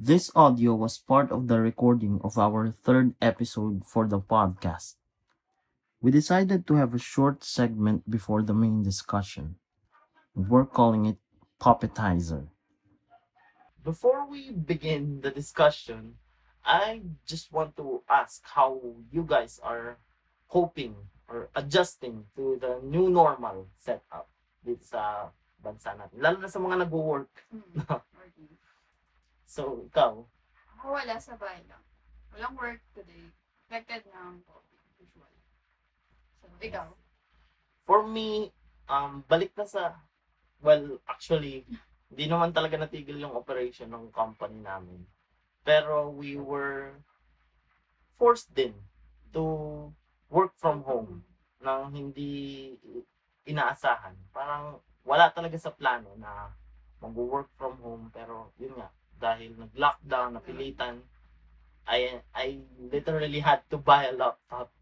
This audio was part of the recording of our third episode for the podcast. We decided to have a short segment before the main discussion. We're calling it Puppetizer. Before we begin the discussion, I just want to ask how you guys are coping or adjusting to the new normal setup dito sa bansa natin. Lalo na sa mga nag-work. Hmm. So, ikaw, Ako wala sa bahay lang. Walang work today. Expected na ang COVID. Usual. So, ikaw? for me, um, balik na sa, well, actually, hindi naman talaga natigil yung operation ng company namin. Pero we were forced din to work from home nang hindi inaasahan. Parang wala talaga sa plano na mag-work from home pero yun nga dahil nag-lockdown, napilitan I I literally had to buy a laptop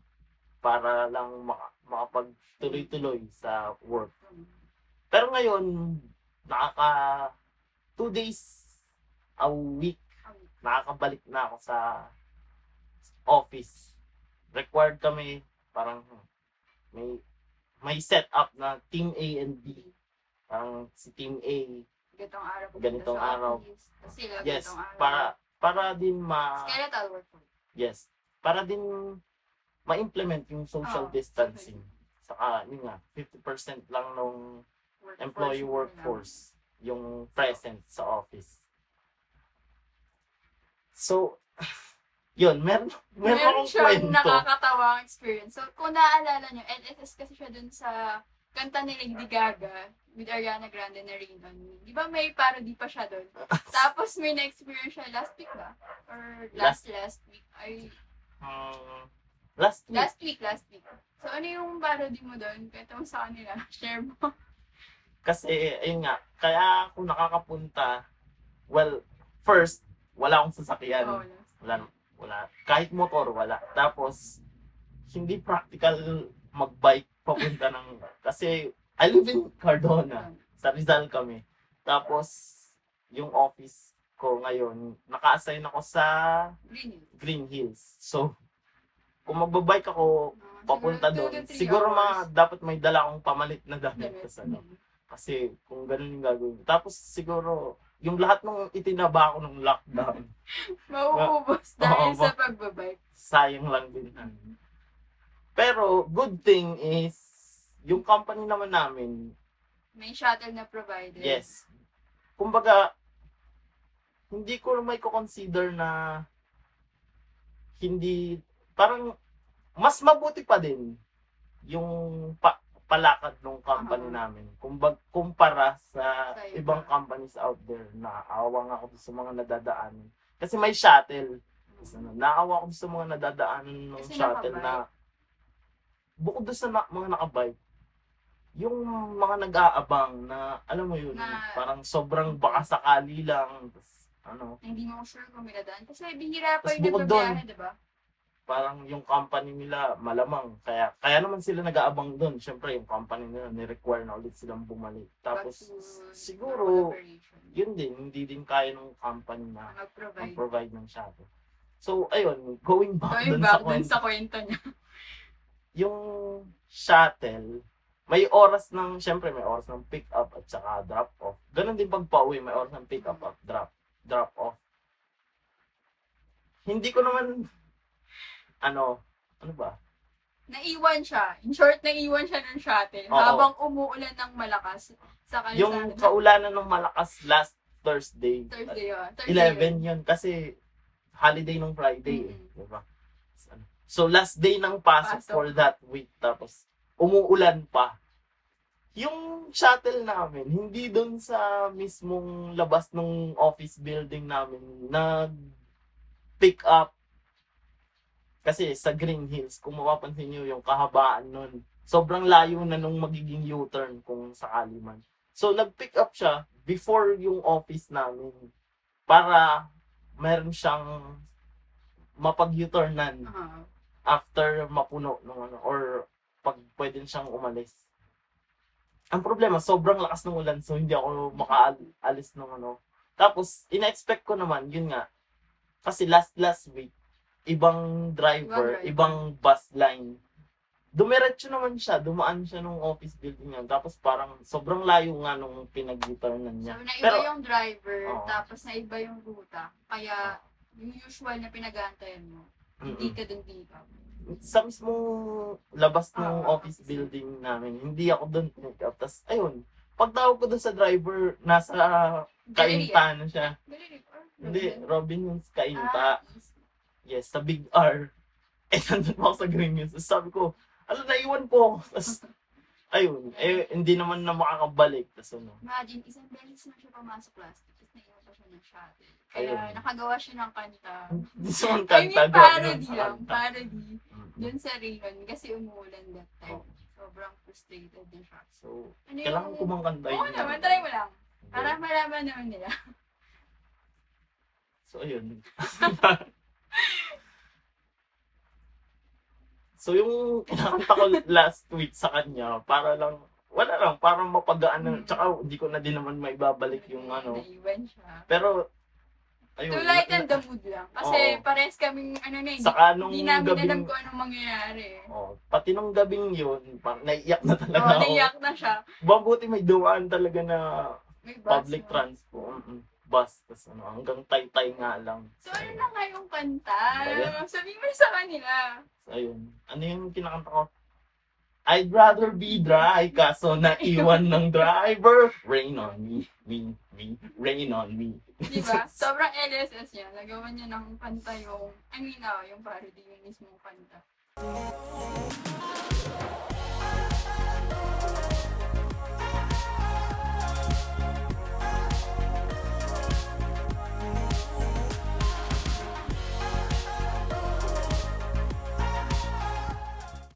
para lang maka, makapagtuloy-tuloy sa work. Pero ngayon, nakaka two days a week nakakabalik na ako sa office. Required kami parang may may set up na team A and B. Parang si team A, Ganitong araw. sa araw. sila, yes, araw. para para din ma Skeletal work po. yes, para din ma-implement yung social Oo, distancing. Saka yun nga, 50% lang nung Workforce employee workforce yung present sa office. So, yun, meron, meron Meron akong nakakatawang experience. So, kung naaalala nyo, LSS kasi siya dun sa kanta ni Lady Gaga with Ariana Grande na Rain on Me. Di ba may parody pa siya dun? Tapos may na-experience siya last week ba? Or last last week? Ay, Um, last week, last week, last week. So, ano yung parody mo dun? Kwento mo sa kanila. Share mo. kasi, ayun nga, kaya ako nakakapunta, well, first, wala akong sasakyan. Oh, last. Wala, wala. Kahit motor, wala. Tapos, hindi practical mag-bike papunta ng, kasi, I live in Cardona. Sa Rizal kami. Tapos, yung office ko ngayon, naka-assign ako sa Green Hills. Green Hills. So, kung magbabike ako papunta doon, siguro mga dapat may dala akong pamalit na damit. Kasi, ano, Mm. kasi kung ganun yung gagawin. Tapos siguro, yung lahat ng itinaba ko ng lockdown, Mauubos dahil Oo, sa pagbabike. sayang lang din. Pero, good thing is, yung company naman namin, May shuttle na provided. yes. Kumbaga, hindi ko may consider na hindi, parang, mas mabuti pa din yung pa, palakad ng company Oo. namin. Kumbag, kumpara sa Sa iba. ibang companies out there na awang ako sa mga nadadaan. Kasi may shuttle. Kasi ano, naawa ako sa mga nadadaanan ng Kasi shuttle nakabike. na bukod doon sa na, mga nakabike, yung mga nag-aabang na, alam mo yun, Na- parang sobrang baka sakali lang. Tas, ano, na hindi mo sure kung may dadaan. Kasi bihira pa Tas yung bukod nagbabiyahe, di ba? parang yung company nila malamang. Kaya kaya naman sila nag-aabang doon. Siyempre, yung company nila ni-require na ulit silang bumalik. Tapos, to siguro, operation. yun din, hindi din kaya ng company na Mag-provide. mag-provide ng shuttle. So, ayun, going back Going dun back sa dun kwento. sa kwento niya. yung shuttle, may oras ng, syempre may oras ng pick up at saka drop off. Ganon din pag pauwi, may oras ng pick up at drop, drop off. Hindi ko naman, ano, ano ba? Naiwan siya. In short, naiwan siya ng shuttle Oo. habang umuulan ng malakas sa kalsada. Yung kaulanan ng malakas last Thursday, Thursday yun. Thursday 11 yun kasi holiday nung Friday, eh, Mhm. di ba? So last day ng pasok Pasok. for that week tapos umuulan pa. Yung shuttle namin, hindi doon sa mismong labas ng office building namin nag pick up kasi sa Green Hills, kung mapapansin nyo yung kahabaan nun, sobrang layo na nung magiging U-turn kung sakali man. So, nag-pick up siya before yung office namin para meron siyang mapag-U-turnan Aha. after mapuno nung ano or pag pwede siyang umalis. Ang problema, sobrang lakas ng ulan so hindi ako makaalis ng ano. Tapos, ina-expect ko naman, yun nga, kasi last last week, ibang driver, Ibang driver. ibang bus line. Dumiretso naman siya, dumaan siya nung office building niya. Tapos parang sobrang layo nga nung pinag-U-turnan So, niya. naiba Pero- yung driver, Oo. tapos naiba yung ruta. Kaya, yung usual na pinag-aantayan mo, hindi Mm-mm. ka dun dito. Sa mismong labas ng Oo, office building namin, hindi ako doon pick up. Tapos, ayun, pagtawag ko doon sa driver, nasa kainta na siya. Hindi, Robin? Yung kainta. Ah. Yes, sa Big R. Eh, nandun ako sa Green Hills. Tapos sabi ko, ano, naiwan po ako. Tapos, ayun, eh, hindi naman na makakabalik. Tapos ano, Imagine, isang beses na siya pumasok last week, tapos naiwan pa siya ng shuttle. Kaya Ayun. nakagawa siya ng kanta. sa mga I kanta. mean, grabe parody sa lang. kanta. Parody. Dun sa Raynon, kasi umuulan that time. Oh. Sobrang frustrated din siya. So, Ano kailangan ko mang kanta Oo naman, try mo lang. Okay. Para malaman naman nila. So, ayun. so, yung kinakanta ko last week sa kanya, para lang, wala lang, para mapagaan na, Mm. tsaka hindi ko na din naman may babalik yung ano. Naiwan siya. Pero, ayun. To lighten na- the mood lang. Kasi Oo. pares kaming, ano na, hindi, Saka nung hindi namin alam gabing, kung anong mangyayari. oh, pati nung gabing yun, parang naiiyak na talaga Oo, ako. naiyak na siya. Mabuti may dumaan talaga na May bus, public no? transport. Mm-mm. Bus, tas ano, hanggang tay-tay nga lang. So, ano na nga yung kanta? Ba yan? Mo sa kanila. Ayun. Ano yung kinakanta ko? I'd rather be dry, kaso naiwan ng driver. Rain on me, me, me, rain on me. Di ba? Sobrang LSS niya. Nagawa niya ng kanta yung, I mean, ah, yung parody yung mismong kanta.